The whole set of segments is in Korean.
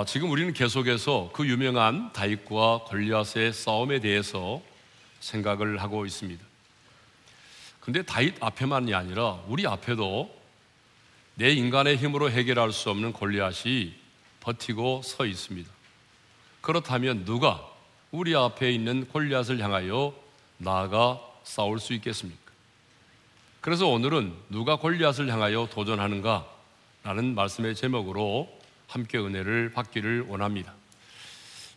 아, 지금 우리는 계속해서 그 유명한 다윗과 골리앗의 싸움에 대해서 생각을 하고 있습니다. 근데 다윗 앞에만이 아니라 우리 앞에도 내 인간의 힘으로 해결할 수 없는 골리앗이 버티고 서 있습니다. 그렇다면 누가 우리 앞에 있는 골리앗을 향하여 나아가 싸울 수 있겠습니까? 그래서 오늘은 누가 골리앗을 향하여 도전하는가? 라는 말씀의 제목으로 함께 은혜를 받기를 원합니다.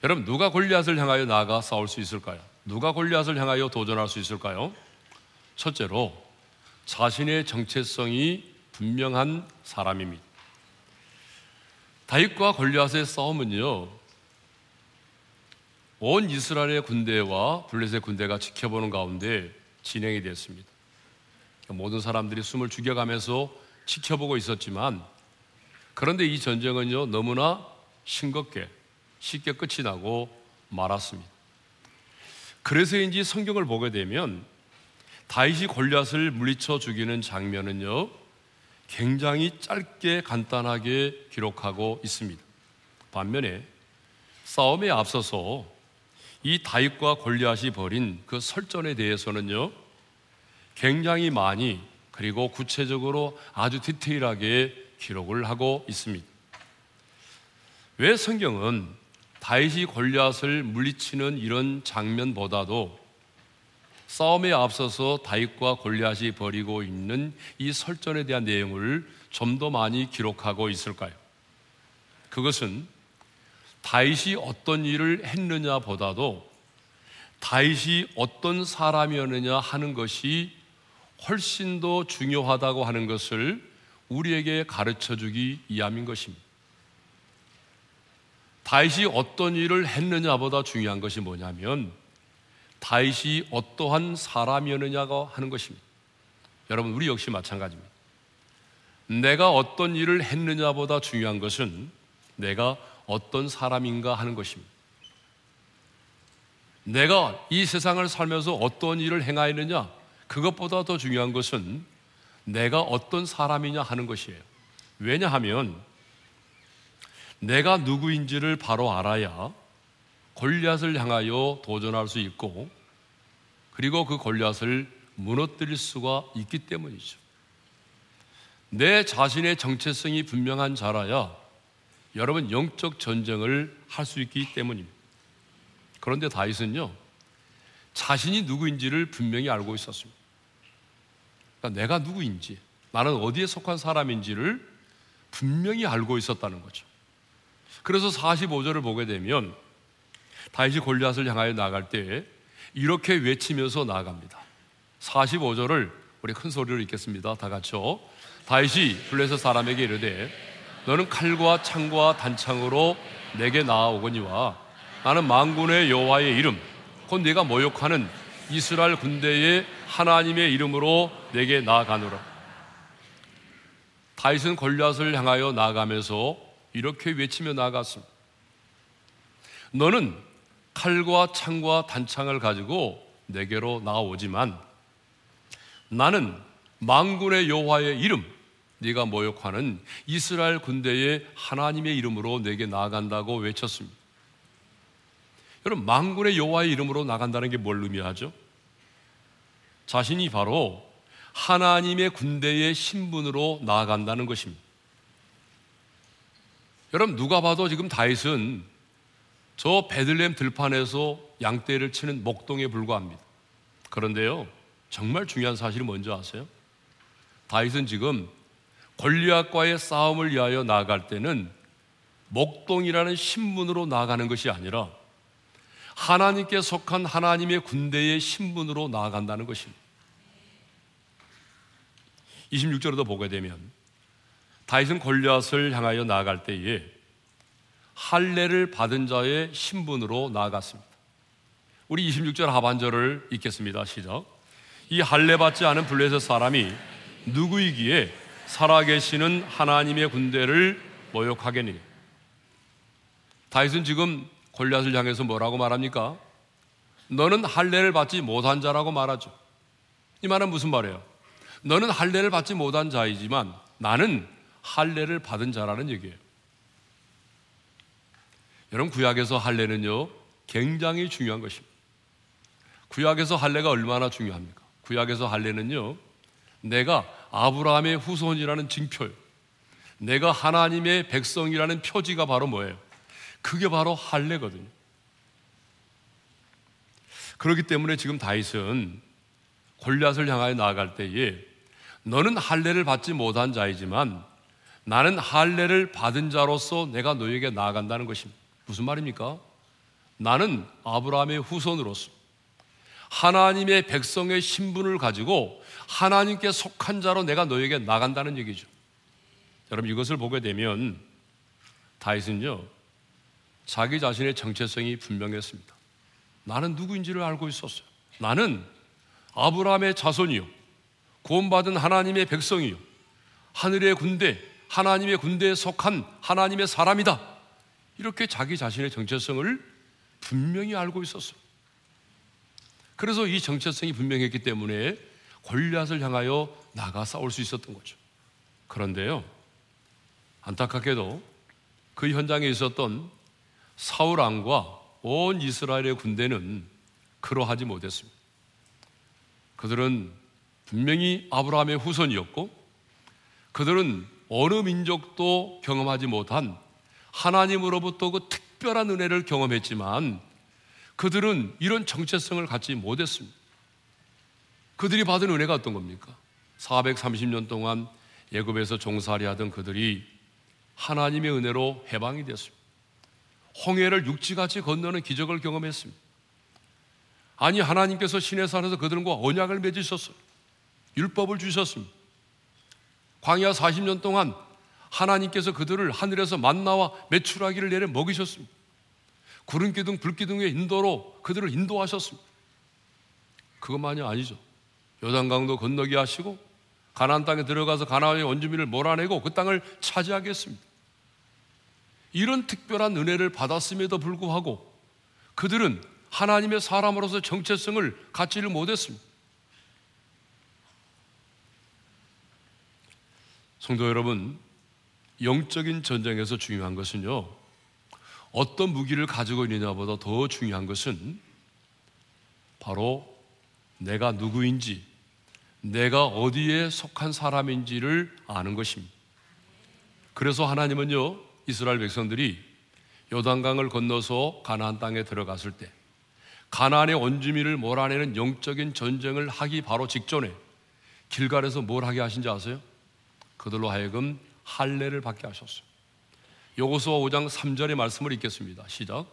여러분, 누가 골리앗을 향하여 나아가 싸울 수 있을까요? 누가 골리앗을 향하여 도전할 수 있을까요? 첫째로 자신의 정체성이 분명한 사람입니다. 다윗과 골리앗의 싸움은요. 온 이스라엘의 군대와 블레셋의 군대가 지켜보는 가운데 진행이 됐습니다. 모든 사람들이 숨을 죽여가면서 지켜보고 있었지만 그런데 이 전쟁은요 너무나 싱겁게 쉽게 끝이 나고 말았습니다. 그래서인지 성경을 보게 되면 다윗이 골리앗을 물리쳐 죽이는 장면은요 굉장히 짧게 간단하게 기록하고 있습니다. 반면에 싸움에 앞서서 이 다윗과 골리앗이 벌인 그 설전에 대해서는요 굉장히 많이 그리고 구체적으로 아주 디테일하게 기록을 하고 있습니다. 왜 성경은 다윗이 골리앗을 물리치는 이런 장면보다도 싸움에 앞서서 다윗과 골리앗이 벌이고 있는 이 설전에 대한 내용을 좀 더 많이 기록하고 있을까요? 그것은 다윗이 어떤 일을 했느냐보다도 다윗이 어떤 사람이었느냐 하는 것이 훨씬 더 중요하다고 하는 것을 우리에게 가르쳐 주기 위함인 것입니다. 다윗이 어떤 일을 했느냐보다 중요한 것이 뭐냐면 다윗이 어떠한 사람이었느냐가 하는 것입니다. 여러분 우리 역시 마찬가지입니다. 내가 어떤 일을 했느냐보다 중요한 것은 내가 어떤 사람인가 하는 것입니다. 내가 이 세상을 살면서 어떤 일을 행하였느냐 그것보다 더 중요한 것은 내가 어떤 사람이냐 하는 것이에요. 왜냐하면 내가 누구인지를 바로 알아야 골리앗을 향하여 도전할 수 있고 그리고 그 골리앗을 무너뜨릴 수가 있기 때문이죠. 내 자신의 정체성이 분명한 자라야 여러분 영적 전쟁을 할 수 있기 때문입니다. 그런데 다윗은요 자신이 누구인지를 분명히 알고 있었습니다. 그러니까 내가 누구인지, 나는 어디에 속한 사람인지를 분명히 알고 있었다는 거죠. 그래서 45절을 보게 되면 다윗이 골리앗을 향하여 나갈 때 이렇게 외치면서 나아갑니다. 45절을 우리 큰 소리로 읽겠습니다. 다 같이요. 다윗이 블레셋 사람에게 이르되 너는 칼과 창과 단창으로 내게 나아오거니와 나는 망군의 여호와의 이름 곧 네가 모욕하는 이스라엘 군대의 하나님의 이름으로 내게 나아가노라. 다윗은 골리앗을 향하여 나아가면서 이렇게 외치며 나아갔습니다. 너는 칼과 창과 단창을 가지고 내게로 나오지만 나는 망군의 여호와의 이름 네가 모욕하는 이스라엘 군대의 하나님의 이름으로 내게 나아간다고 외쳤습니다. 여러분 망군의 여호와의 이름으로 나간다는 게 뭘 의미하죠? 자신이 바로 하나님의 군대의 신분으로 나아간다는 것입니다. 여러분 누가 봐도 지금 다윗은 저 베들렘 들판에서 양떼를 치는 목동에 불과합니다. 그런데요, 정말 중요한 사실이 뭔지 아세요? 다윗은 지금 권리앗과의 싸움을 위하여 나아갈 때는 목동이라는 신분으로 나아가는 것이 아니라 하나님께 속한 하나님의 군대의 신분으로 나아간다는 것입니다. 26절에도 보게 되면 다윗은 골리앗을 향하여 나아갈 때에 할례를 받은 자의 신분으로 나아갔습니다. 우리 26절 하반절을 읽겠습니다. 시작. 이 할례 받지 않은 블레셋 사람이 누구이기에 살아계시는 하나님의 군대를 모욕하겠니? 다윗은 지금 골리앗을 향해서 뭐라고 말합니까? 너는 할례를 받지 못한 자라고 말하죠. 이 말은 무슨 말이에요? 너는 할례를 받지 못한 자이지만 나는 할례를 받은 자라는 얘기예요. 여러분 구약에서 할례는요 굉장히 중요한 것입니다. 구약에서 할례가 얼마나 중요합니까? 구약에서 할례는요 내가 아브라함의 후손이라는 징표요. 내가 하나님의 백성이라는 표지가 바로 뭐예요? 그게 바로 할례거든요. 그렇기 때문에 지금 다윗은 골리앗을 향하여 나아갈 때에 너는 할례를 받지 못한 자이지만 나는 할례를 받은 자로서 내가 너에게 나아간다는 것입니다. 무슨 말입니까? 나는 아브라함의 후손으로서 하나님의 백성의 신분을 가지고 하나님께 속한 자로 내가 너에게 나간다는 얘기죠. 여러분 이것을 보게 되면 다윗은요 자기 자신의 정체성이 분명했습니다. 나는 누구인지를 알고 있었어요. 나는 아브라함의 자손이요. 구원받은 하나님의 백성이요. 하늘의 군대, 하나님의 군대에 속한 하나님의 사람이다. 이렇게 자기 자신의 정체성을 분명히 알고 있었어요. 그래서 이 정체성이 분명했기 때문에 골리앗을 향하여 나가 싸울 수 있었던 거죠. 그런데요. 안타깝게도 그 현장에 있었던 사울 왕과 온 이스라엘의 군대는 그러하지 못했습니다. 그들은 분명히 아브라함의 후손이었고 그들은 어느 민족도 경험하지 못한 하나님으로부터 그 특별한 은혜를 경험했지만 그들은 이런 정체성을 갖지 못했습니다. 그들이 받은 은혜가 어떤 겁니까? 430년 동안 예굽에서 종살이 하던 그들이 하나님의 은혜로 해방이 됐습니다. 홍해를 육지같이 건너는 기적을 경험했습니다. 아니 하나님께서 신의 산에서 그들과 언약을 맺으셨어요. 율법을 주셨습니다. 광야 40년 동안 하나님께서 그들을 하늘에서 만나와 매출하기를 내려 먹이셨습니다. 구름 기둥, 불 기둥의 인도로 그들을 인도하셨습니다. 그것만이 아니죠. 요단강도 건너게 하시고 가나안 땅에 들어가서 가나안의 원주민을 몰아내고 그 땅을 차지하겠습니다. 이런 특별한 은혜를 받았음에도 불구하고 그들은 하나님의 사람으로서 정체성을 갖지를 못했습니다. 성도 여러분, 영적인 전쟁에서 중요한 것은요, 어떤 무기를 가지고 있느냐보다 더 중요한 것은 바로 내가 누구인지, 내가 어디에 속한 사람인지를 아는 것입니다. 그래서 하나님은요, 이스라엘 백성들이 요단강을 건너서 가나안 땅에 들어갔을 때 가나안의 원주민을 몰아내는 영적인 전쟁을 하기 바로 직전에 길갈에서 뭘 하게 하신지 아세요? 그들로 하여금 할례를 받게 하셨어요. 요호수아 5장 3절의 말씀을 읽겠습니다. 시작.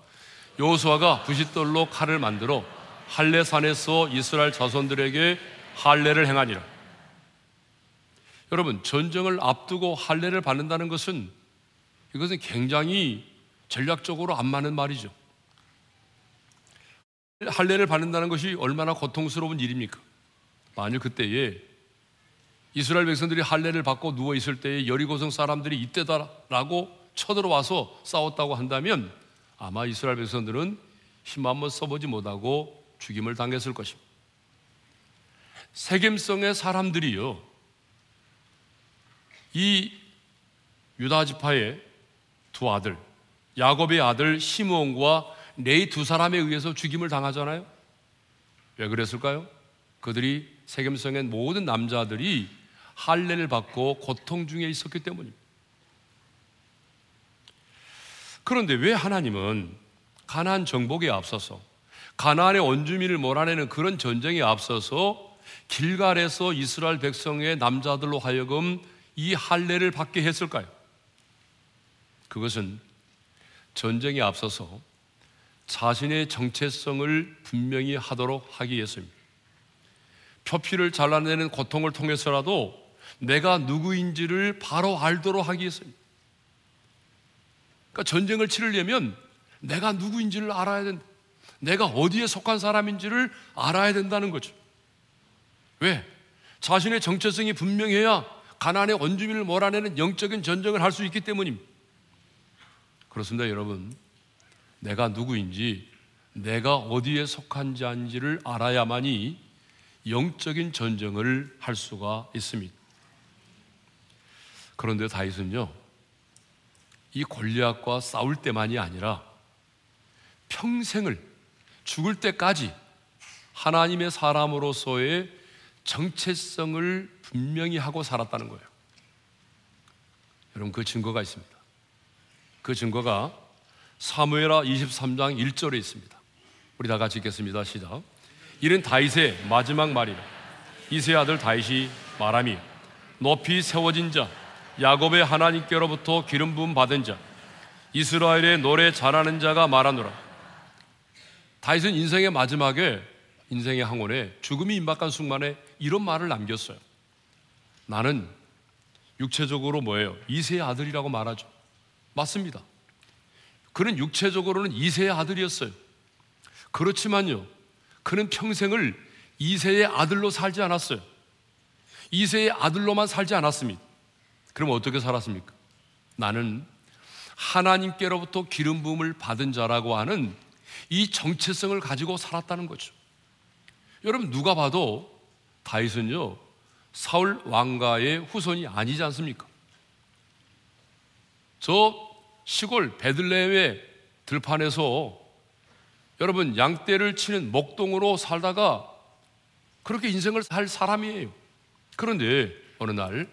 요호수아가 부싯돌로 칼을 만들어 할례산에서 이스라엘 자손들에게 할례를 행하니라. 여러분, 전쟁을 앞두고 할례를 받는다는 것은 이것은 굉장히 전략적으로 안 맞는 말이죠. 할례를 받는다는 것이 얼마나 고통스러운 일입니까? 만일 그때에 이스라엘 백성들이 할례를 받고 누워 있을 때에 여리고성 사람들이 이때다라고 쳐들어와서 싸웠다고 한다면 아마 이스라엘 백성들은 힘 한번 써보지 못하고 죽임을 당했을 것입니다. 세겜성의 사람들이요, 이 유다 지파의 두 아들, 야곱의 아들 시므온과 레이 두 사람에 의해서 죽임을 당하잖아요. 왜 그랬을까요? 그들이 세겜성의 모든 남자들이 할례를 받고 고통 중에 있었기 때문입니다. 그런데 왜 하나님은 가나안 정복에 앞서서 가나안의 원주민을 몰아내는 그런 전쟁에 앞서서 길갈에서 이스라엘 백성의 남자들로 하여금 이 할례를 받게 했을까요? 그것은 전쟁에 앞서서 자신의 정체성을 분명히 하도록 하기 위해서입니다. 표피를 잘라내는 고통을 통해서라도 내가 누구인지를 바로 알도록 하기 위해서입니다. 그러니까 전쟁을 치르려면 내가 누구인지를 알아야 된다. 내가 어디에 속한 사람인지를 알아야 된다는 거죠. 왜? 자신의 정체성이 분명해야 가난의 원주민을 몰아내는 영적인 전쟁을 할 수 있기 때문입니다. 그렇습니다, 여러분. 내가 누구인지, 내가 어디에 속한지 한지를 알아야만이 영적인 전쟁을 할 수가 있습니다. 그런데 다윗은요, 이 골리앗과 싸울 때만이 아니라 평생을 죽을 때까지 하나님의 사람으로서의 정체성을 분명히 하고 살았다는 거예요. 여러분 그 증거가 있습니다. 그 증거가 사무엘하 23장 1절에 있습니다. 우리 다 같이 읽겠습니다. 시작. 이는 다윗의 마지막 말이라. 이세 아들 다윗이 말함이 높이 세워진 자 야곱의 하나님께로부터 기름 부음 받은 자 이스라엘의 노래 잘하는 자가 말하노라. 다윗은 인생의 마지막에 인생의 항원에 죽음이 임박한 순간에 이런 말을 남겼어요. 나는 육체적으로 뭐예요? 이세의 아들이라고 말하죠. 맞습니다. 그는 육체적으로는 이세의 아들이었어요. 그렇지만요, 그는 평생을 이세의 아들로 살지 않았어요. 이세의 아들로만 살지 않았습니다. 그럼 어떻게 살았습니까? 나는 하나님께로부터 기름 부음을 받은 자라고 하는 이 정체성을 가지고 살았다는 거죠. 여러분 누가 봐도 다윗은요 사울 왕가의 후손이 아니지 않습니까? 저 시골 베들레헴의 들판에서 여러분 양떼를 치는 목동으로 살다가 그렇게 인생을 살 사람이에요. 그런데 어느 날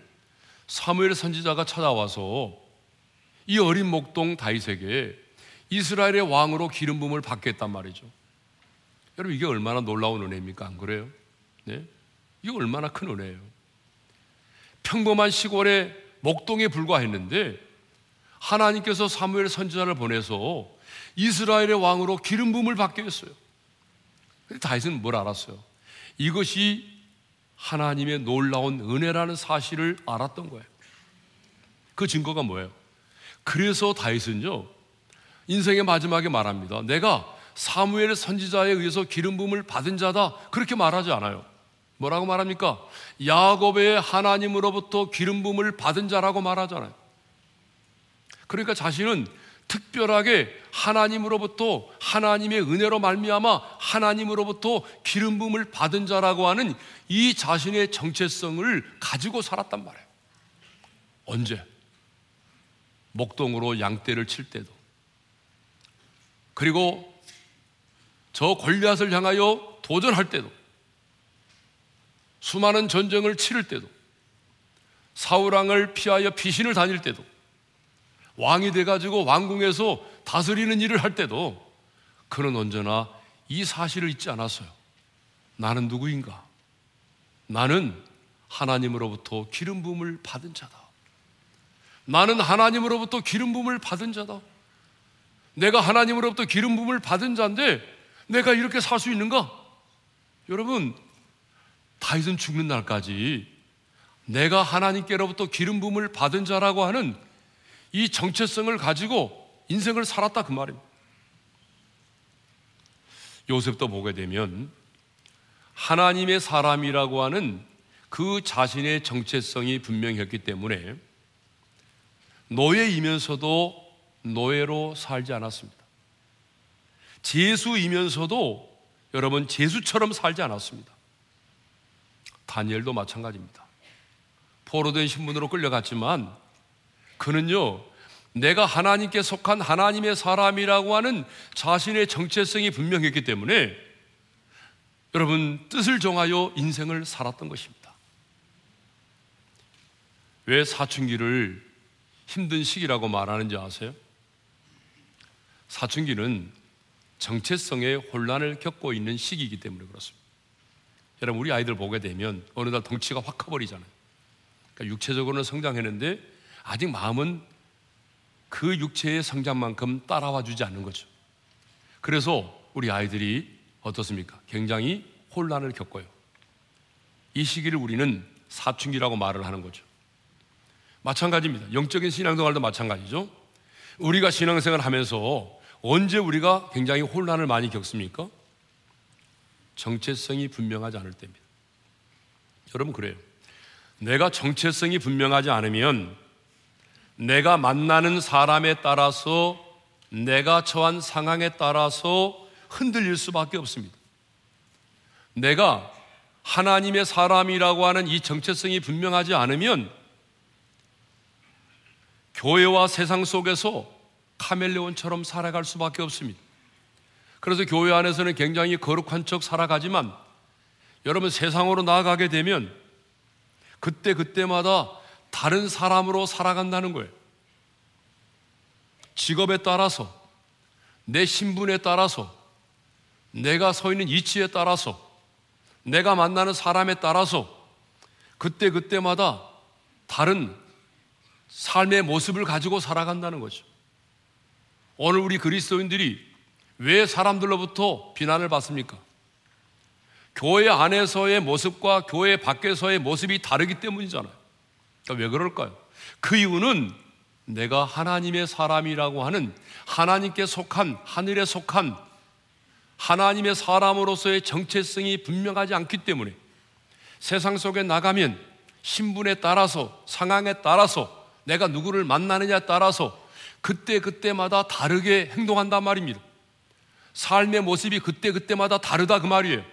사무엘 선지자가 찾아와서 이 어린 목동 다윗에게 이스라엘의 왕으로 기름 부음을 받겠단 말이죠. 여러분 이게 얼마나 놀라운 은혜입니까? 안 그래요? 네? 이게 얼마나 큰 은혜예요. 평범한 시골의 목동에 불과했는데 하나님께서 사무엘 선지자를 보내서 이스라엘의 왕으로 기름 부음을 받게 했어요. 다윗은 뭘 알았어요? 이것이 하나님의 놀라운 은혜라는 사실을 알았던 거예요. 그 증거가 뭐예요? 그래서 다윗은요 인생의 마지막에 말합니다. 내가 사무엘 선지자에 의해서 기름 부음을 받은 자다. 그렇게 말하지 않아요. 뭐라고 말합니까? 야곱의 하나님으로부터 기름 부음을 받은 자라고 말하잖아요. 그러니까 자신은 특별하게 하나님으로부터 하나님의 은혜로 말미암아 하나님으로부터 기름 부음을 받은 자라고 하는 이 자신의 정체성을 가지고 살았단 말이에요. 언제? 목동으로 양떼를 칠 때도 그리고 저 골리앗을 향하여 도전할 때도 수많은 전쟁을 치를 때도 사울 왕을 피하여 피신을 다닐 때도 왕이 돼가지고 왕궁에서 다스리는 일을 할 때도 그는 언제나 이 사실을 잊지 않았어요. 나는 누구인가? 나는 하나님으로부터 기름 부음을 받은 자다. 나는 하나님으로부터 기름 부음을 받은 자다. 내가 하나님으로부터 기름 부음을 받은 자인데 내가 이렇게 살 수 있는가? 여러분, 다윗은 죽는 날까지 내가 하나님께로부터 기름 부음을 받은 자라고 하는 이 정체성을 가지고 인생을 살았다 그 말입니다. 요셉도 보게 되면 하나님의 사람이라고 하는 그 자신의 정체성이 분명했기 때문에 노예이면서도 노예로 살지 않았습니다. 제수이면서도 여러분 제수처럼 살지 않았습니다. 다니엘도 마찬가지입니다. 포로된 신분으로 끌려갔지만 그는요 내가 하나님께 속한 하나님의 사람이라고 하는 자신의 정체성이 분명했기 때문에 여러분 뜻을 정하여 인생을 살았던 것입니다. 왜 사춘기를 힘든 시기라고 말하는지 아세요? 사춘기는 정체성의 혼란을 겪고 있는 시기이기 때문에 그렇습니다. 여러분 우리 아이들 보게 되면 어느 날 덩치가 확 커버리잖아요. 그러니까 육체적으로는 성장했는데 아직 마음은 그 육체의 성장만큼 따라와 주지 않는 거죠. 그래서 우리 아이들이 어떻습니까? 굉장히 혼란을 겪어요. 이 시기를 우리는 사춘기라고 말을 하는 거죠. 마찬가지입니다. 영적인 신앙생활도 마찬가지죠. 우리가 신앙생활 하면서 언제 우리가 굉장히 혼란을 많이 겪습니까? 정체성이 분명하지 않을 때입니다. 여러분 그래요. 내가 정체성이 분명하지 않으면 내가 만나는 사람에 따라서 내가 처한 상황에 따라서 흔들릴 수밖에 없습니다. 내가 하나님의 사람이라고 하는 이 정체성이 분명하지 않으면 교회와 세상 속에서 카멜레온처럼 살아갈 수밖에 없습니다. 그래서 교회 안에서는 굉장히 거룩한 척 살아가지만 여러분 세상으로 나아가게 되면 그때 그때마다 다른 사람으로 살아간다는 거예요. 직업에 따라서 내 신분에 따라서 내가 서 있는 위치에 따라서 내가 만나는 사람에 따라서 그때 그때마다 다른 삶의 모습을 가지고 살아간다는 거죠. 오늘 우리 그리스도인들이 왜 사람들로부터 비난을 받습니까? 교회 안에서의 모습과 교회 밖에서의 모습이 다르기 때문이잖아요. 왜 그럴까요? 그 이유는 내가 하나님의 사람이라고 하는 하나님께 속한 하늘에 속한 하나님의 사람으로서의 정체성이 분명하지 않기 때문에 세상 속에 나가면 신분에 따라서 상황에 따라서 내가 누구를 만나느냐에 따라서 그때 그때마다 다르게 행동한단 말입니다. 삶의 모습이 그때 그때마다 다르다 그 말이에요.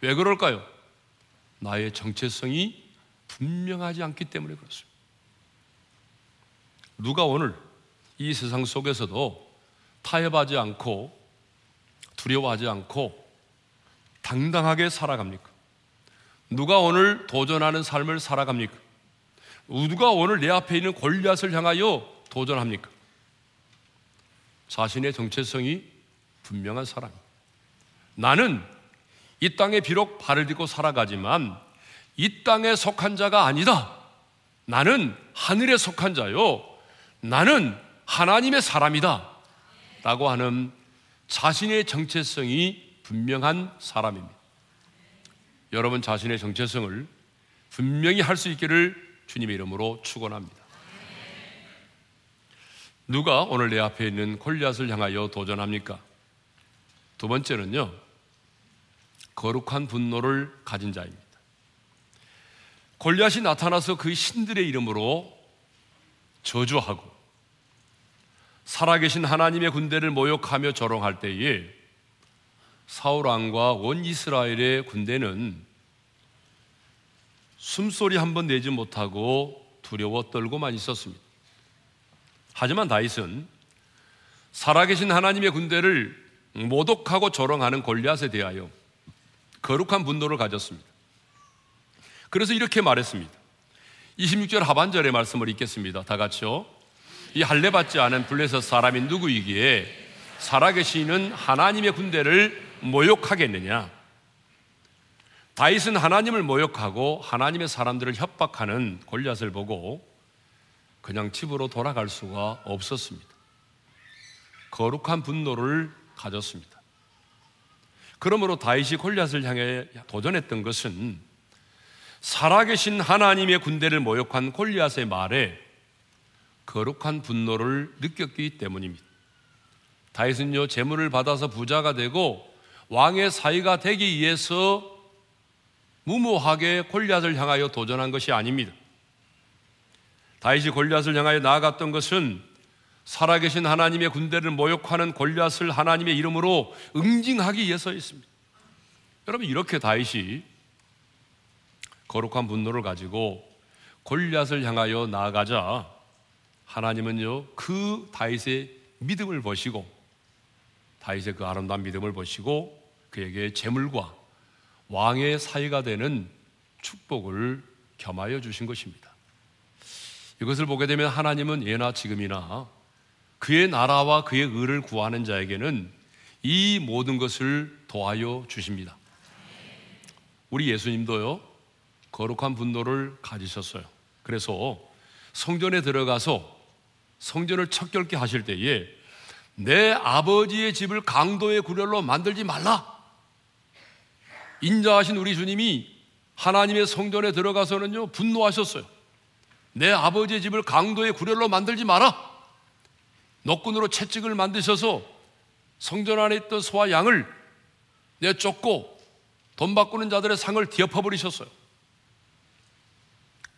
왜 그럴까요? 나의 정체성이 분명하지 않기 때문에 그렇습니다. 누가 오늘 이 세상 속에서도 타협하지 않고 두려워하지 않고 당당하게 살아갑니까? 누가 오늘 도전하는 삶을 살아갑니까? 누가 오늘 내 앞에 있는 골리앗을 향하여 도전합니까? 자신의 정체성이 분명한 사람. 나는 이 땅에 비록 발을 딛고 살아가지만 이 땅에 속한 자가 아니다. 나는 하늘에 속한 자요. 나는 하나님의 사람이다. 라고 하는 자신의 정체성이 분명한 사람입니다. 여러분 자신의 정체성을 분명히 할 수 있기를 주님의 이름으로 축원합니다. 누가 오늘 내 앞에 있는 골리앗을 향하여 도전합니까? 두 번째는요. 거룩한 분노를 가진 자입니다. 골리앗이 나타나서 그 신들의 이름으로 저주하고 살아계신 하나님의 군대를 모욕하며 조롱할 때에 사울 왕과 온 이스라엘의 군대는 숨소리 한 번 내지 못하고 두려워 떨고만 있었습니다. 하지만 다윗은 살아계신 하나님의 군대를 모독하고 조롱하는 골리앗에 대하여 거룩한 분노를 가졌습니다. 그래서 이렇게 말했습니다. 26절 하반절의 말씀을 읽겠습니다. 다 같이요. 이 할례 받지 않은 블레셋 사람이 누구이기에 살아계시는 하나님의 군대를 모욕하겠느냐? 다윗은 하나님을 모욕하고 하나님의 사람들을 협박하는 골리앗을 보고 그냥 집으로 돌아갈 수가 없었습니다. 거룩한 분노를 가졌습니다. 그러므로 다윗이 골리앗을 향해 도전했던 것은 살아계신 하나님의 군대를 모욕한 골리앗의 말에 거룩한 분노를 느꼈기 때문입니다. 다윗은요 재물을 받아서 부자가 되고 왕의 사위가 되기 위해서 무모하게 골리앗을 향하여 도전한 것이 아닙니다. 다윗이 골리앗을 향하여 나아갔던 것은 살아계신 하나님의 군대를 모욕하는 골리앗을 하나님의 이름으로 응징하기 위해서였습니다. 여러분 이렇게 다윗이 거룩한 분노를 가지고 골리앗을 향하여 나아가자 하나님은요 그 다윗의 믿음을 보시고 다윗의 그 아름다운 믿음을 보시고 그에게 재물과 왕의 사이가 되는 축복을 겸하여 주신 것입니다. 이것을 보게 되면 하나님은 예나 지금이나 그의 나라와 그의 의를 구하는 자에게는 이 모든 것을 도하여 주십니다. 우리 예수님도요, 거룩한 분노를 가지셨어요. 그래서 성전에 들어가서 성전을 척결케 하실 때에 내 아버지의 집을 강도의 구렬로 만들지 말라. 인자하신 우리 주님이 하나님의 성전에 들어가서는요, 분노하셨어요. 내 아버지의 집을 강도의 구렬로 만들지 마라. 노끈으로 채찍을 만드셔서 성전 안에 있던 소와 양을 내쫓고 돈 바꾸는 자들의 상을 뒤엎어 버리셨어요.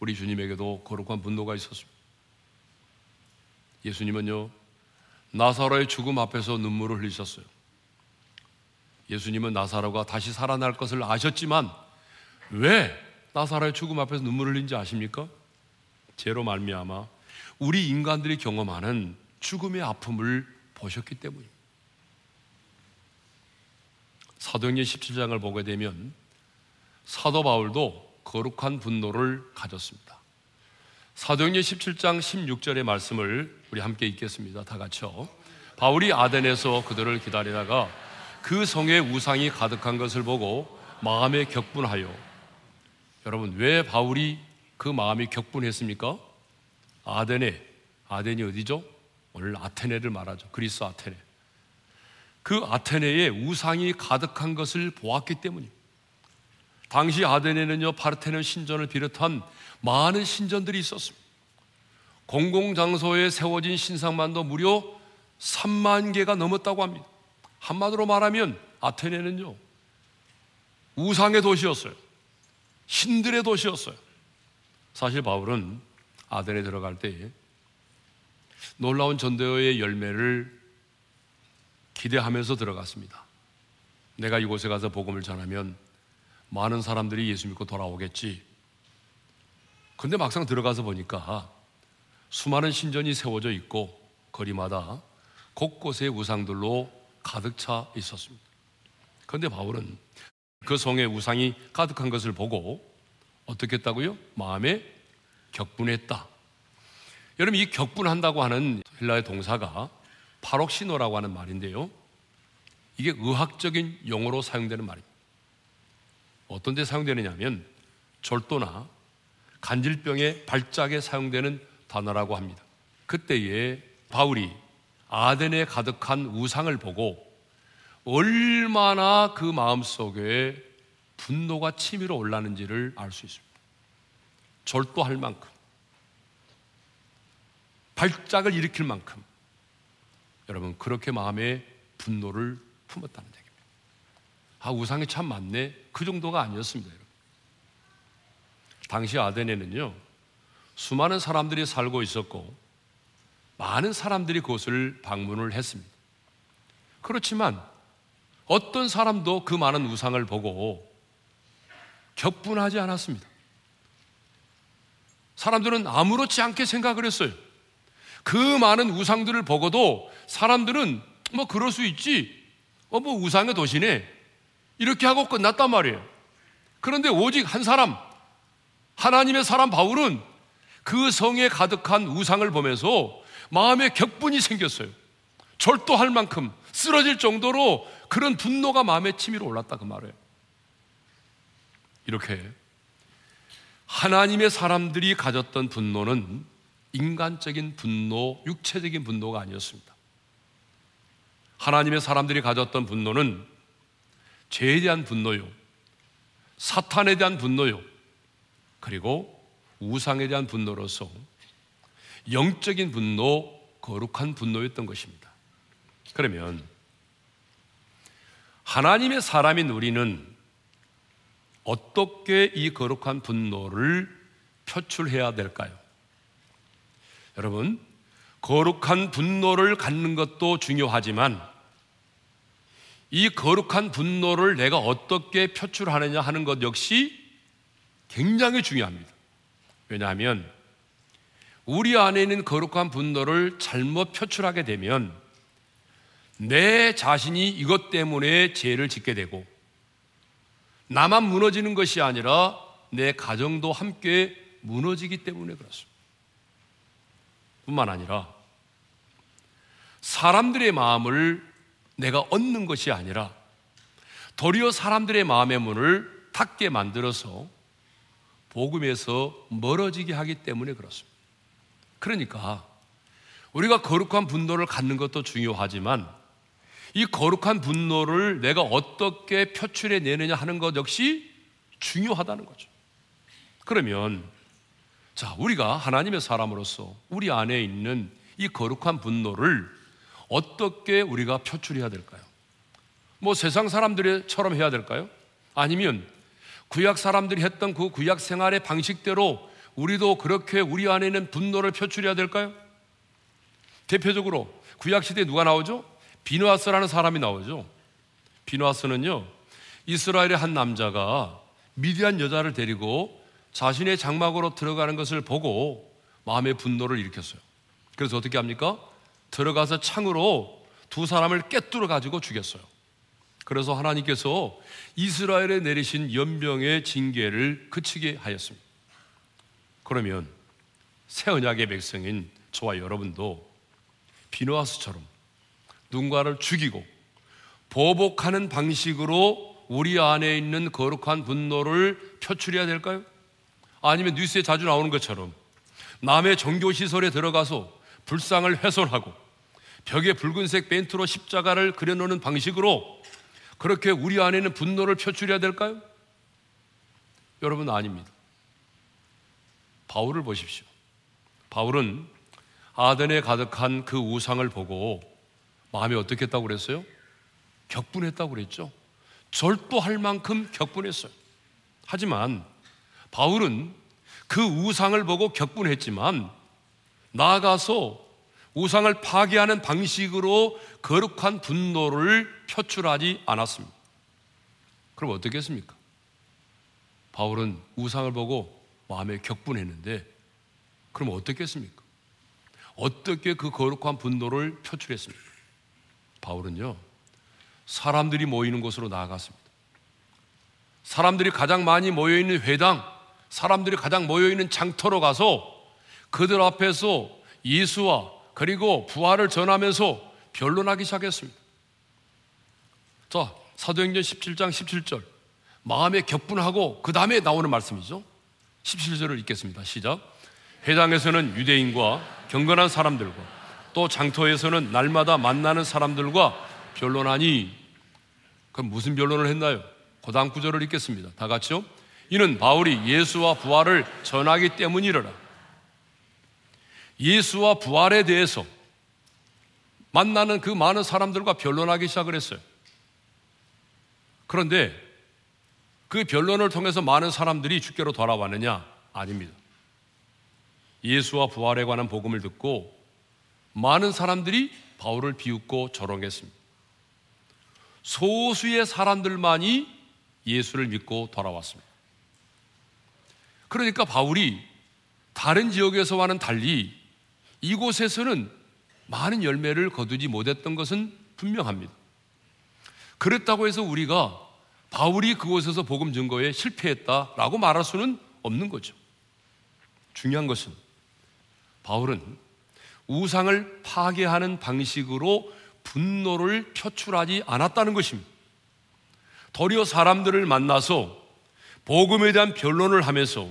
우리 주님에게도 거룩한 분노가 있었습니다. 예수님은요, 나사로의 죽음 앞에서 눈물을 흘리셨어요. 예수님은 나사로가 다시 살아날 것을 아셨지만 왜 나사로의 죽음 앞에서 눈물을 흘린지 아십니까? 죄로 말미암아 우리 인간들이 경험하는 죽음의 아픔을 보셨기 때문입니다. 사도행전 17장을 보게 되면 사도 바울도 거룩한 분노를 가졌습니다. 사도행전 17장 16절의 말씀을 우리 함께 읽겠습니다. 다 같이요. 바울이 아덴에서 그들을 기다리다가 그 성에 우상이 가득한 것을 보고 마음에 격분하여 여러분 왜 바울이 그 마음이 격분했습니까? 아덴에 아덴이 어디죠? 오늘 아테네를 말하죠. 그리스 아테네. 그 아테네에 우상이 가득한 것을 보았기 때문입니다. 당시 아테네는요 파르테논 신전을 비롯한 많은 신전들이 있었습니다. 공공 장소에 세워진 신상만도 무려 3만 개가 넘었다고 합니다. 한마디로 말하면 아테네는요 우상의 도시였어요. 신들의 도시였어요. 사실 바울은 아덴에 들어갈 때 놀라운 전도의 열매를 기대하면서 들어갔습니다. 내가 이곳에 가서 복음을 전하면 많은 사람들이 예수 믿고 돌아오겠지. 근데 막상 들어가서 보니까 수많은 신전이 세워져 있고 거리마다 곳곳에 우상들로 가득 차 있었습니다. 그런데 바울은 그 성에 우상이 가득한 것을 보고 어떻게 했다고요? 마음에 격분했다. 여러분 이 격분한다고 하는 헬라의 동사가 파록시노라고 하는 말인데요. 이게 의학적인 용어로 사용되는 말입니다. 어떤 데 사용되느냐면 절도나 간질병의 발작에 사용되는 단어라고 합니다. 그때에 바울이 아덴에 가득한 우상을 보고 얼마나 그 마음 속에 분노가 치밀어 올라는지를 알 수 있습니다. 절도할 만큼, 발작을 일으킬 만큼, 여러분, 그렇게 마음에 분노를 품었다는 얘기입니다. 아, 우상이 참 많네. 그 정도가 아니었습니다. 당시 아덴에는요, 수많은 사람들이 살고 있었고, 많은 사람들이 그곳을 방문을 했습니다. 그렇지만, 어떤 사람도 그 많은 우상을 보고 격분하지 않았습니다. 사람들은 아무렇지 않게 생각을 했어요. 그 많은 우상들을 보고도 사람들은 뭐 그럴 수 있지. 어, 뭐 우상의 도시네. 이렇게 하고 끝났단 말이에요. 그런데 오직 한 사람, 하나님의 사람 바울은 그 성에 가득한 우상을 보면서 마음에 격분이 생겼어요. 절도할 만큼 쓰러질 정도로 그런 분노가 마음에 치밀어 올랐다 그 말이에요. 이렇게 하나님의 사람들이 가졌던 분노는 인간적인 분노, 육체적인 분노가 아니었습니다. 하나님의 사람들이 가졌던 분노는 죄에 대한 분노요, 사탄에 대한 분노요, 그리고 우상에 대한 분노로서 영적인 분노, 거룩한 분노였던 것입니다. 그러면 하나님의 사람인 우리는 어떻게 이 거룩한 분노를 표출해야 될까요? 여러분, 거룩한 분노를 갖는 것도 중요하지만 이 거룩한 분노를 내가 어떻게 표출하느냐 하는 것 역시 굉장히 중요합니다. 왜냐하면 우리 안에 있는 거룩한 분노를 잘못 표출하게 되면 내 자신이 이것 때문에 죄를 짓게 되고 나만 무너지는 것이 아니라 내 가정도 함께 무너지기 때문에 그렇습니다. 뿐만 아니라 사람들의 마음을 내가 얻는 것이 아니라 도리어 사람들의 마음의 문을 닫게 만들어서 복음에서 멀어지게 하기 때문에 그렇습니다. 그러니까 우리가 거룩한 분노를 갖는 것도 중요하지만 이 거룩한 분노를 내가 어떻게 표출해 내느냐 하는 것 역시 중요하다는 거죠. 그러면 자, 우리가 하나님의 사람으로서 우리 안에 있는 이 거룩한 분노를 어떻게 우리가 표출해야 될까요? 뭐 세상 사람들처럼 해야 될까요? 아니면 구약 사람들이 했던 그 구약 생활의 방식대로 우리도 그렇게 우리 안에 있는 분노를 표출해야 될까요? 대표적으로 구약 시대에 누가 나오죠? 비누아스라는 사람이 나오죠. 비누아스는요, 이스라엘의 한 남자가 미디안 여자를 데리고 자신의 장막으로 들어가는 것을 보고 마음의 분노를 일으켰어요. 그래서 어떻게 합니까? 들어가서 창으로 두 사람을 깨뚫어 가지고 죽였어요. 그래서 하나님께서 이스라엘에 내리신 연병의 징계를 그치게 하였습니다. 그러면 새 언약의 백성인 저와 여러분도 비누아스처럼 누군가를 죽이고 보복하는 방식으로 우리 안에 있는 거룩한 분노를 표출해야 될까요? 아니면 뉴스에 자주 나오는 것처럼 남의 종교시설에 들어가서 불상을 훼손하고 벽에 붉은색 벤트로 십자가를 그려놓는 방식으로 그렇게 우리 안에 있는 분노를 표출해야 될까요? 여러분 아닙니다. 바울을 보십시오. 바울은 아덴에 가득한 그 우상을 보고 마음이 어떻게 했다고 그랬어요? 격분했다고 그랬죠. 절도할 만큼 격분했어요. 하지만 바울은 그 우상을 보고 격분했지만 나아가서 우상을 파괴하는 방식으로 거룩한 분노를 표출하지 않았습니다. 그럼 어떻게 했습니까? 바울은 우상을 보고 마음에 격분했는데 그럼 어떻게 했습니까? 어떻게 그 거룩한 분노를 표출했습니까? 바울은요, 사람들이 모이는 곳으로 나아갔습니다. 사람들이 가장 많이 모여있는 회당, 사람들이 가장 모여있는 장터로 가서 그들 앞에서 예수와 그리고 부활을 전하면서 변론하기 시작했습니다. 자, 사도행전 17장 17절. 마음에 격분하고 그 다음에 나오는 말씀이죠. 17절을 읽겠습니다. 시작. 회당에서는 유대인과 경건한 사람들과 또 장터에서는 날마다 만나는 사람들과 변론하니 그럼 무슨 변론을 했나요? 고당 구절을 읽겠습니다. 다 같이요. 이는 바울이 예수와 부활을 전하기 때문이라. 예수와 부활에 대해서 만나는 그 많은 사람들과 변론하기 시작을 했어요. 그런데 그 변론을 통해서 많은 사람들이 주께로 돌아왔느냐? 아닙니다. 예수와 부활에 관한 복음을 듣고 많은 사람들이 바울을 비웃고 조롱했습니다. 소수의 사람들만이 예수를 믿고 돌아왔습니다. 그러니까 바울이 다른 지역에서와는 달리 이곳에서는 많은 열매를 거두지 못했던 것은 분명합니다. 그랬다고 해서 우리가 바울이 그곳에서 복음 증거에 실패했다라고 말할 수는 없는 거죠. 중요한 것은 바울은 우상을 파괴하는 방식으로 분노를 표출하지 않았다는 것입니다. 도리어 사람들을 만나서 복음에 대한 변론을 하면서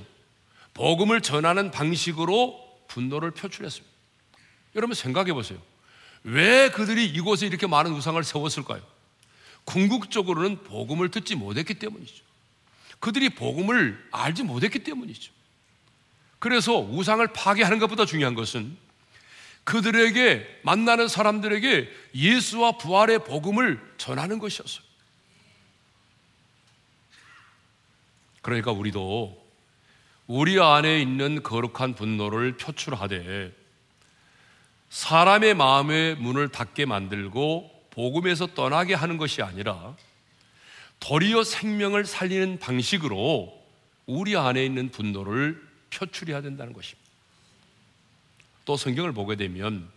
복음을 전하는 방식으로 분노를 표출했습니다. 여러분 생각해 보세요. 왜 그들이 이곳에 이렇게 많은 우상을 세웠을까요? 궁극적으로는 복음을 듣지 못했기 때문이죠. 그들이 복음을 알지 못했기 때문이죠. 그래서 우상을 파괴하는 것보다 중요한 것은 그들에게 만나는 사람들에게 예수와 부활의 복음을 전하는 것이었어요. 그러니까 우리도 우리 안에 있는 거룩한 분노를 표출하되 사람의 마음의 문을 닫게 만들고 복음에서 떠나게 하는 것이 아니라 도리어 생명을 살리는 방식으로 우리 안에 있는 분노를 표출해야 된다는 것입니다. 또 성경을 보게 되면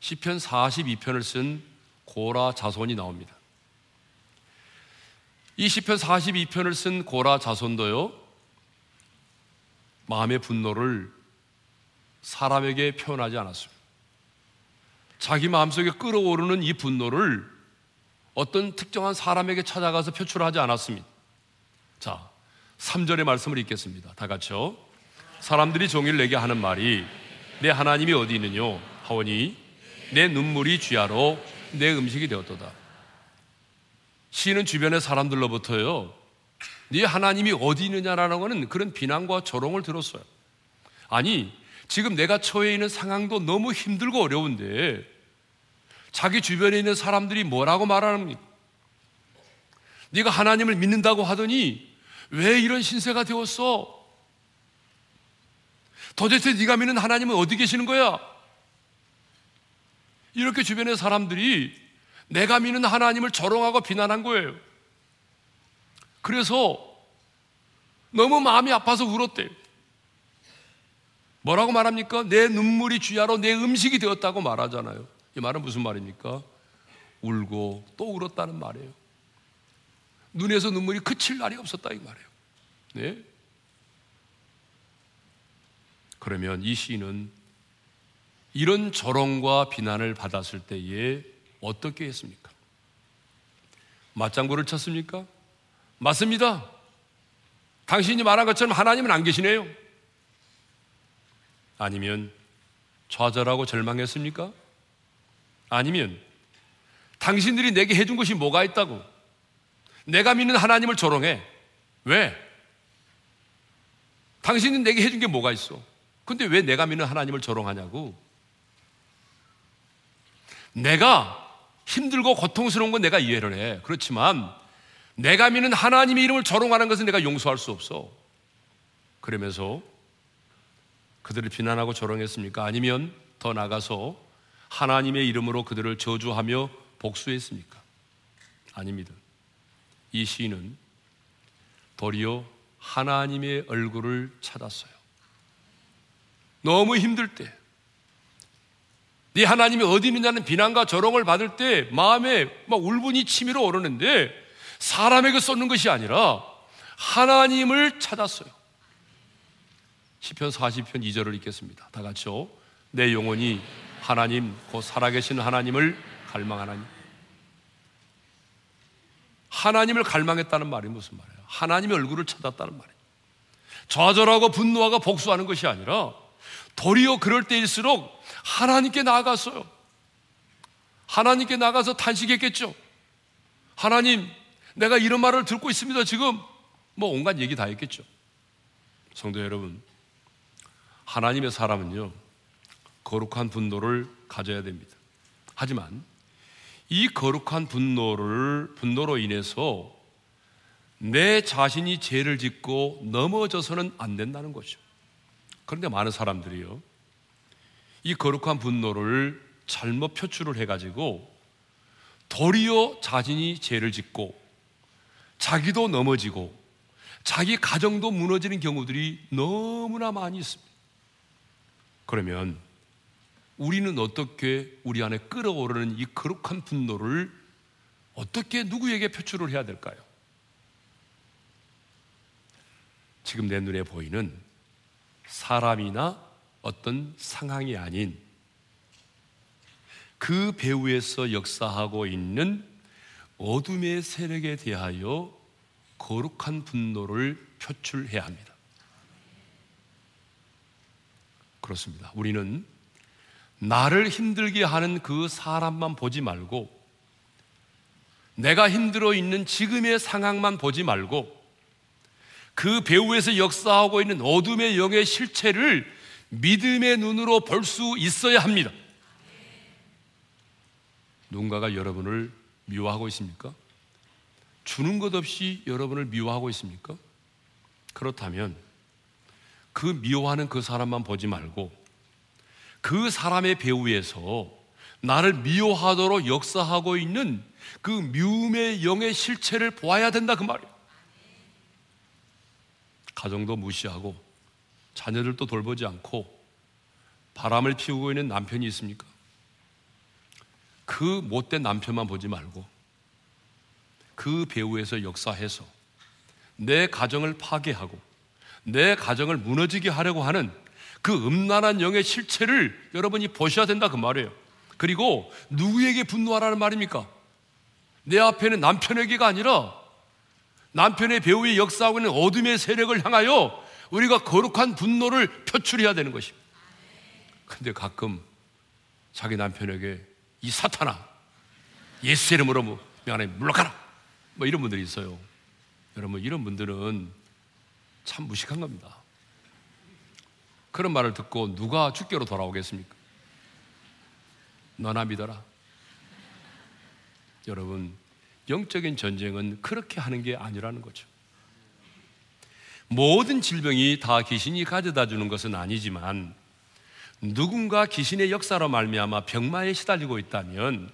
시편 42편을 쓴 고라 자손이 나옵니다. 이 시편 42편을 쓴 고라 자손도요. 마음의 분노를 사람에게 표현하지 않았습니다. 자기 마음속에 끓어오르는 이 분노를 어떤 특정한 사람에게 찾아가서 표출하지 않았습니다. 자, 3절의 말씀을 읽겠습니다. 다 같이요. 사람들이 종일 내게 하는 말이 내 하나님이 어디 있느뇨? 하오니 내 눈물이 쥐하로 내 음식이 되었도다. 시는 주변의 사람들로부터요. 네 하나님이 어디 있느냐라는 것은 그런 비난과 조롱을 들었어요. 아니, 지금 내가 처해 있는 상황도 너무 힘들고 어려운데 자기 주변에 있는 사람들이 뭐라고 말하는니까 네가 하나님을 믿는다고 하더니 왜 이런 신세가 되었어? 도대체 네가 믿는 하나님은 어디 계시는 거야? 이렇게 주변의 사람들이 내가 믿는 하나님을 조롱하고 비난한 거예요. 그래서 너무 마음이 아파서 울었대요. 뭐라고 말합니까? 내 눈물이 주야로 내 음식이 되었다고 말하잖아요. 이 말은 무슨 말입니까? 울고 또 울었다는 말이에요. 눈에서 눈물이 그칠 날이 없었다 이 말이에요. 네? 그러면 이 시인은 이런 조롱과 비난을 받았을 때에 어떻게 했습니까? 맞장구를 쳤습니까? 맞습니다. 당신이 말한 것처럼 하나님은 안 계시네요. 아니면 좌절하고 절망했습니까? 아니면 당신들이 내게 해준 것이 뭐가 있다고? 내가 믿는 하나님을 조롱해. 왜? 당신은 내게 해준 게 뭐가 있어? 근데 왜 내가 믿는 하나님을 조롱하냐고? 내가 힘들고 고통스러운 건 내가 이해를 해. 그렇지만 내가 믿는 하나님의 이름을 조롱하는 것은 내가 용서할 수 없어. 그러면서 그들을 비난하고 조롱했습니까? 아니면 더 나가서 하나님의 이름으로 그들을 저주하며 복수했습니까? 아닙니다. 이 시인은 도리어 하나님의 얼굴을 찾았어요. 너무 힘들 때, 네 하나님이 어디 있느냐는 비난과 조롱을 받을 때 마음에 막 울분이 치밀어 오르는데 사람에게 쏟는 것이 아니라 하나님을 찾았어요. 시편 40편 2절을 읽겠습니다. 다 같이요. 내 영혼이 하나님 곧 살아계신 하나님을 갈망하나니 하나님을 갈망했다는 말이 무슨 말이에요? 하나님의 얼굴을 찾았다는 말이에요. 좌절하고 분노하고 복수하는 것이 아니라 도리어 그럴 때일수록 하나님께 나아갔어요. 하나님께 나가서 탄식했겠죠. 하나님, 내가 이런 말을 듣고 있습니다. 지금 뭐 온갖 얘기 다 했겠죠. 성도 여러분, 하나님의 사람은요, 거룩한 분노를 가져야 됩니다. 하지만 이 거룩한 분노를, 분노로 인해서 내 자신이 죄를 짓고 넘어져서는 안 된다는 거죠. 그런데 많은 사람들이요, 이 거룩한 분노를 잘못 표출을 해가지고 도리어 자신이 죄를 짓고 자기도 넘어지고 자기 가정도 무너지는 경우들이 너무나 많이 있습니다. 그러면 우리는 어떻게 우리 안에 끓어오르는 이 거룩한 분노를 어떻게 누구에게 표출을 해야 될까요? 지금 내 눈에 보이는 사람이나 어떤 상황이 아닌 그 배후에서 역사하고 있는 어둠의 세력에 대하여 거룩한 분노를 표출해야 합니다. 그렇습니다. 우리는 나를 힘들게 하는 그 사람만 보지 말고 내가 힘들어 있는 지금의 상황만 보지 말고 그 배후에서 역사하고 있는 어둠의 영의 실체를 믿음의 눈으로 볼 수 있어야 합니다. 누군가가 여러분을 미워하고 있습니까? 주는 것 없이 여러분을 미워하고 있습니까? 그렇다면 그 미워하는 그 사람만 보지 말고 그 사람의 배후에서 나를 미워하도록 역사하고 있는 그 미움의 영의 실체를 보아야 된다 그 말이에요. 가정도 무시하고 자녀들도 돌보지 않고 바람을 피우고 있는 남편이 있습니까? 그 못된 남편만 보지 말고 그 배후에서 역사해서 내 가정을 파괴하고 내 가정을 무너지게 하려고 하는 그 음란한 영의 실체를 여러분이 보셔야 된다 그 말이에요. 그리고 누구에게 분노하라는 말입니까? 내 앞에는 남편에게가 아니라 남편의 배우에 역사하고 있는 어둠의 세력을 향하여 우리가 거룩한 분노를 표출해야 되는 것입니다. 근데 가끔 자기 남편에게 이 사탄아 예수 이름으로 뭐 명안에 물러가라 뭐 이런 분들이 있어요. 여러분 이런 분들은 참 무식한 겁니다. 그런 말을 듣고 누가 주께로 돌아오겠습니까? 너나 믿어라. 여러분 영적인 전쟁은 그렇게 하는 게 아니라는 거죠. 모든 질병이 다 귀신이 가져다 주는 것은 아니지만 누군가 귀신의 역사로 말미암아 병마에 시달리고 있다면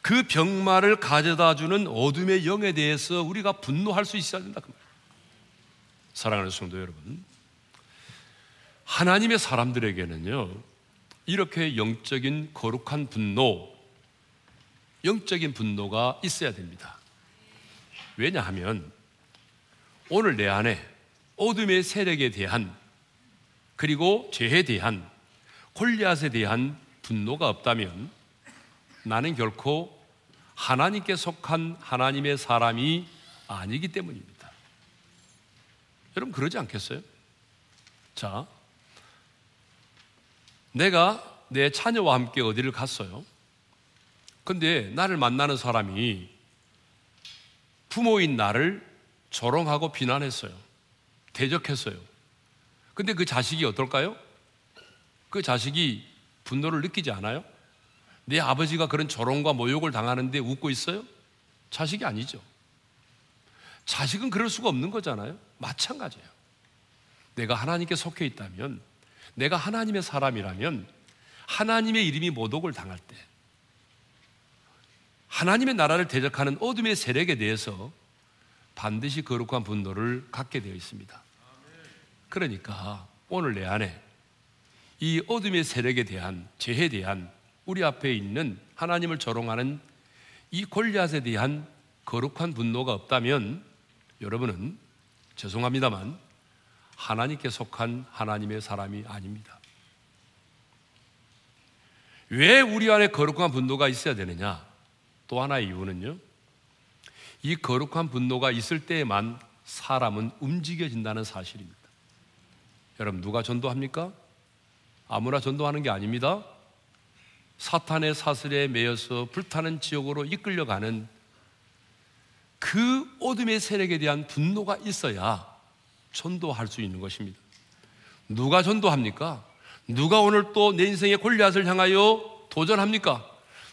그 병마를 가져다 주는 어둠의 영에 대해서 우리가 분노할 수 있어야 된다. 그 사랑하는 성도 여러분, 하나님의 사람들에게는요 이렇게 영적인 거룩한 분노 영적인 분노가 있어야 됩니다. 왜냐하면 오늘 내 안에 어둠의 세력에 대한 그리고 죄에 대한 골리앗에 대한 분노가 없다면 나는 결코 하나님께 속한 하나님의 사람이 아니기 때문입니다. 여러분 그러지 않겠어요? 자, 내가 내 자녀와 함께 어디를 갔어요? 근데 나를 만나는 사람이 부모인 나를 조롱하고 비난했어요. 대적했어요. 근데 그 자식이 어떨까요? 그 자식이 분노를 느끼지 않아요? 내 아버지가 그런 조롱과 모욕을 당하는데 웃고 있어요? 자식이 아니죠. 자식은 그럴 수가 없는 거잖아요. 마찬가지예요. 내가 하나님께 속해 있다면, 내가 하나님의 사람이라면, 하나님의 이름이 모독을 당할 때, 하나님의 나라를 대적하는 어둠의 세력에 대해서 반드시 거룩한 분노를 갖게 되어 있습니다. 그러니까 오늘 내 안에 이 어둠의 세력에 대한 죄에 대한 우리 앞에 있는 하나님을 조롱하는 이 골리앗에 대한 거룩한 분노가 없다면 여러분은 죄송합니다만 하나님께 속한 하나님의 사람이 아닙니다. 왜 우리 안에 거룩한 분노가 있어야 되느냐? 또 하나의 이유는요. 이 거룩한 분노가 있을 때에만 사람은 움직여진다는 사실입니다. 여러분, 누가 전도합니까? 아무나 전도하는 게 아닙니다. 사탄의 사슬에 매여서 불타는 지옥으로 이끌려가는 그 어둠의 세력에 대한 분노가 있어야 전도할 수 있는 것입니다. 누가 전도합니까? 누가 오늘 또 내 인생의 골리앗을 향하여 도전합니까?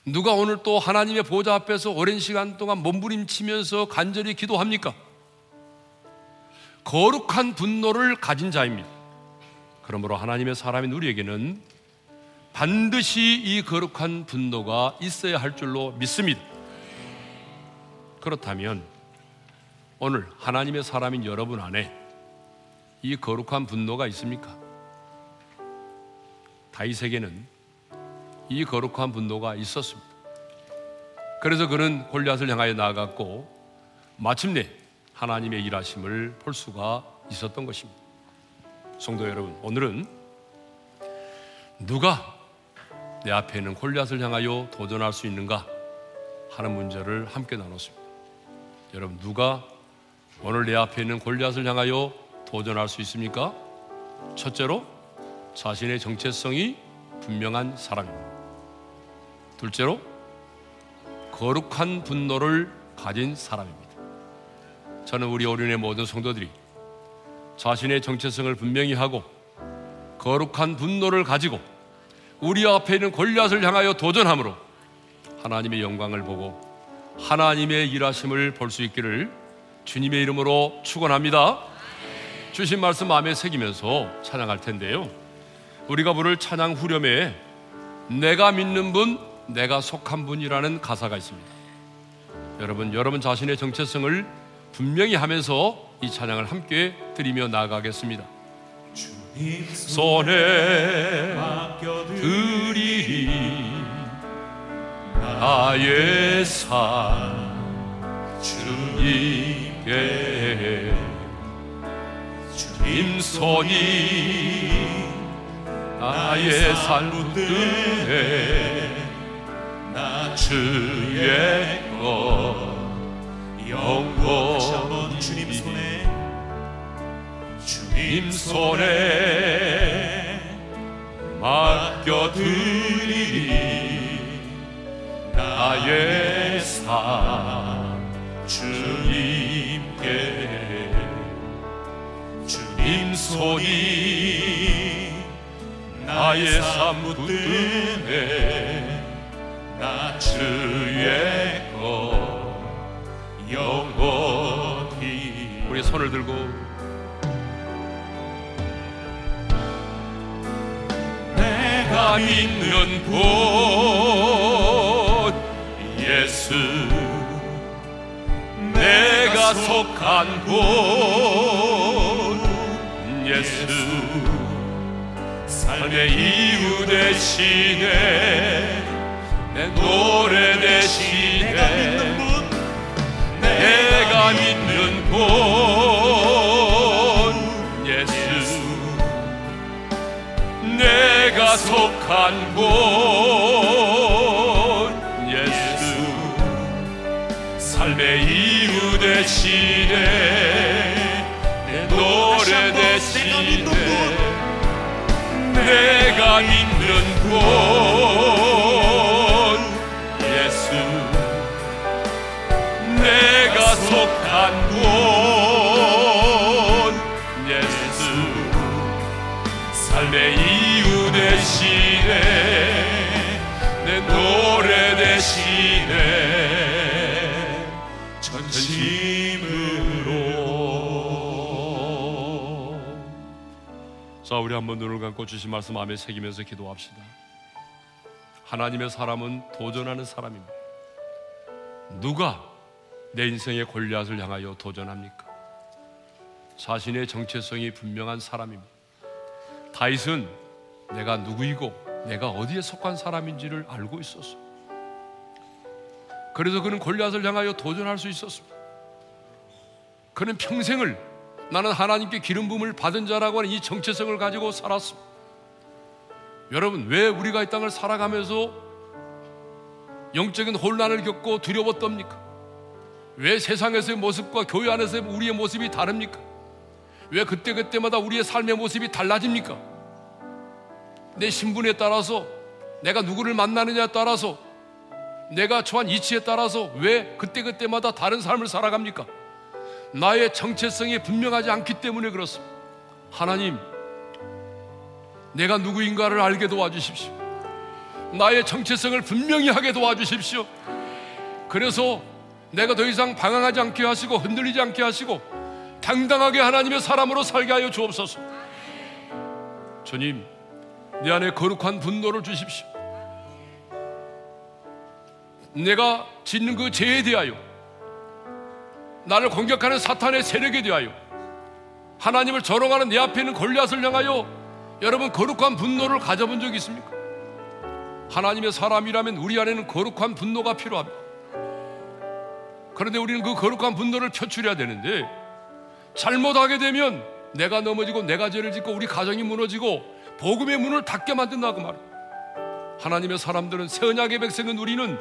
누가 오늘 또 하나님의 보좌 앞에서 오랜 시간 동안 몸부림치면서 간절히 기도합니까? 거룩한 분노를 가진 자입니다. 그러므로 하나님의 사람인 우리에게는 반드시 이 거룩한 분노가 있어야 할 줄로 믿습니다. 그렇다면 오늘 하나님의 사람인 여러분 안에 이 거룩한 분노가 있습니까? 다윗에게는 이 거룩한 분노가 있었습니다. 그래서 그는 골리앗을 향하여 나아갔고 마침내 하나님의 일하심을 볼 수가 있었던 것입니다. 성도 여러분, 오늘은 누가 내 앞에 있는 골리앗을 향하여 도전할 수 있는가 하는 문제를 함께 나눴습니다. 여러분, 누가 오늘 내 앞에 있는 골리앗을 향하여 도전할 수 있습니까? 첫째로 자신의 정체성이 분명한 사람입니다. 둘째로 거룩한 분노를 가진 사람입니다. 저는 우리 오륜의 모든 성도들이 자신의 정체성을 분명히 하고 거룩한 분노를 가지고 우리 앞에 있는 골리앗을 향하여 도전함으로 하나님의 영광을 보고 하나님의 일하심을 볼 수 있기를 주님의 이름으로 축원합니다. 주신 말씀 마음에 새기면서 찬양할 텐데요. 우리가 부를 찬양 후렴에 내가 믿는 분, 내가 속한 분이라는 가사가 있습니다. 여러분, 여러분 자신의 정체성을 분명히 하면서 이 찬양을 함께 드리며 나아가겠습니다. 손에 드리리 나의 삶 주님께 주님 손이 나의 삶 붙드네 나 주의 것 영원 주님 손에 주님 손에 맡겨드리리 나의 삶 주님께. 주님 손이 나의 삶 붙드네. 나 주의 것 영원히. 우리 손을 들고. 내가 믿는 곳 예수 내가 속한 곳 예수 삶의 이유 대신에 내내 노래 대신에 내가 믿는 분 예수. 내가 속한 곳 우리 한번 눈을 감고 주신 말씀 마음에 새기면서 기도합시다 하나님의 사람은 도전하는 사람입니다 누가 내 인생의 골리앗을 향하여 도전합니까? 자신의 정체성이 분명한 사람입니다. 다윗은 내가 누구이고 내가 어디에 속한 사람인지를 알고 있었어. 그래서 그는 골리앗을 향하여 도전할 수 있었습니다. 그는 평생을 나는 하나님께 기름 부음을 받은 자라고 하는 이 정체성을 가지고 살았습니다. 여러분, 왜 우리가 이 땅을 살아가면서 영적인 혼란을 겪고 두려웠답니까? 왜 세상에서의 모습과 교회 안에서의 우리의 모습이 다릅니까? 왜 그때그때마다 우리의 삶의 모습이 달라집니까? 내 신분에 따라서 내가 누구를 만나느냐에 따라서 내가 처한 이치에 따라서 왜 그때그때마다 다른 삶을 살아갑니까? 나의 정체성이 분명하지 않기 때문에 그렇습니다. 하나님, 내가 누구인가를 알게 도와주십시오. 나의 정체성을 분명히 하게 도와주십시오. 그래서 내가 더 이상 방황하지 않게 하시고 흔들리지 않게 하시고 당당하게 하나님의 사람으로 살게 하여 주옵소서. 주님, 내 안에 거룩한 분노를 주십시오. 내가 짓는 그 죄에 대하여 나를 공격하는 사탄의 세력에 대하여 하나님을 저롱하는 내 앞에 있는 골리앗을 향하여 여러분 거룩한 분노를 가져본 적이 있습니까? 하나님의 사람이라면 우리 안에는 거룩한 분노가 필요합니다. 그런데 우리는 그 거룩한 분노를 표출해야 되는데 잘못하게 되면 내가 넘어지고 내가 죄를 짓고 우리 가정이 무너지고 복음의 문을 닫게 만든다고 말이야. 하나님의 사람들은 새 언약의 백성은 우리는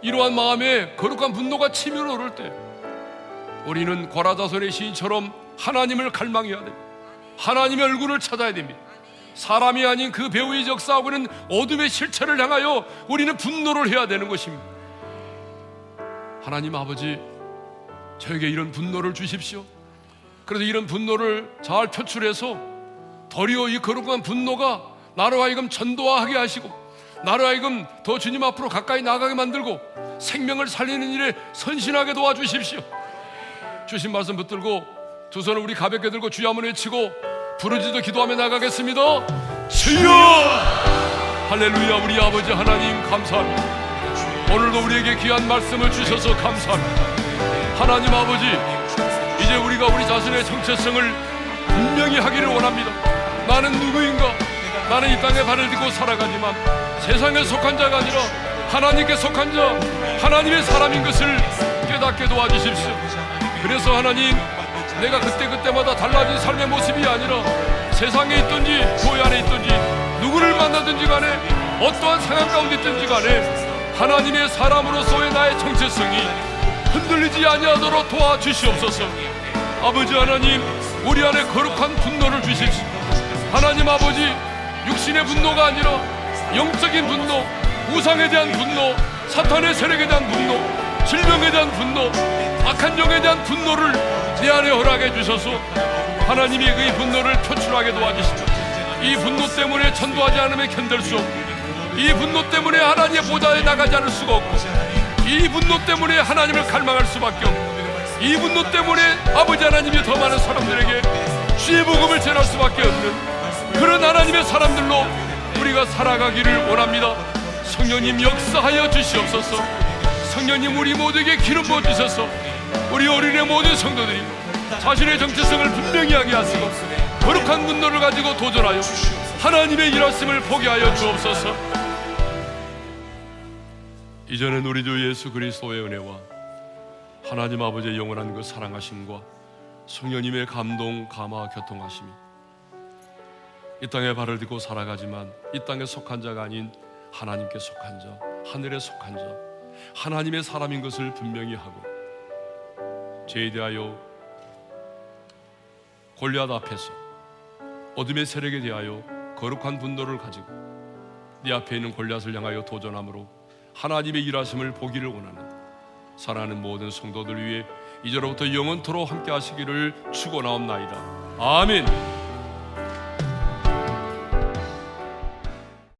이러한 마음에 거룩한 분노가 치밀어 오를 때 우리는 고라자손의 시인처럼 하나님을 갈망해야 됩니다. 하나님의 얼굴을 찾아야 됩니다. 사람이 아닌 그 배우의 적사하고 는 어둠의 실체를 향하여 우리는 분노를 해야 되는 것입니다. 하나님 아버지, 저에게 이런 분노를 주십시오. 그래서 이런 분노를 잘 표출해서 도리어 이 거룩한 분노가 나로 하여금 전도하게 하시고 나로 하여금 더 주님 앞으로 가까이 나가게 만들고 생명을 살리는 일에 선신하게 도와주십시오. 주신 말씀 붙들고 두 손을 우리 가볍게 들고 주여 한번 외치고 부르짖어 기도하며 나가겠습니다. 주여! 할렐루야 우리 아버지 하나님 감사합니다. 오늘도 우리에게 귀한 말씀을 주셔서 감사합니다. 하나님 아버지, 이제 우리가 우리 자신의 정체성을 분명히 하기를 원합니다. 나는 누구인가? 나는 이 땅에 발을 딛고 살아가지만 세상에 속한 자가 아니라 하나님께 속한 자, 하나님의 사람인 것을 깨닫게 도와주십시오. 그래서 하나님, 내가 그때그때마다 달라진 삶의 모습이 아니라 세상에 있든지 교회 안에 있든지 누구를 만나든지 간에 어떠한 상황 가운데 있든지 간에 하나님의 사람으로서의 나의 정체성이 흔들리지 아니하도록 도와주시옵소서. 아버지 하나님, 우리 안에 거룩한 분노를 주십시오. 하나님 아버지, 육신의 분노가 아니라 영적인 분노, 우상에 대한 분노, 사탄의 세력에 대한 분노, 질병에 대한 분노, 악한 영에 대한 분노를 내 안에 허락해 주셔서. 하나님이 그 분노를 표출하게 도와주시고 이 분노 때문에 전도하지 않으면 견딜 수 없고 이 분노 때문에 하나님의 보좌에 나가지 않을 수가 없고 이 분노 때문에 하나님을 갈망할 수밖에 없고 이 분노 때문에 아버지 하나님이 더 많은 사람들에게 주의 복음을 전할 수밖에 없는 그런 하나님의 사람들로 우리가 살아가기를 원합니다. 성령님 역사하여 주시옵소서. 성령님 우리 모두에게 기름 부어 주셔서 우리 어린의 모든 성도들이 자신의 정체성을 분명히 하게 하시고 거룩한 분노를 가지고 도전하여 하나님의 일하심을 포기하여 주옵소서. 이전엔 우리 주 예수 그리스도의 은혜와 하나님 아버지의 영원한 그 사랑하심과 성령님의 감동, 감화, 교통하심이 이 땅에 발을 딛고 살아가지만 이 땅에 속한 자가 아닌 하나님께 속한 자, 하늘에 속한 자, 하나님의 사람인 것을 분명히 하고 죄에 대하여 골리앗 앞에서 어둠의 세력에 대하여 거룩한 분노를 가지고 네 앞에 있는 골리앗을 향하여 도전함으로 하나님의 일하심을 보기를 원하는 사랑하는 모든 성도들 위해 이제로부터 영원토록 함께 하시기를 축원하옵나이다. 아멘.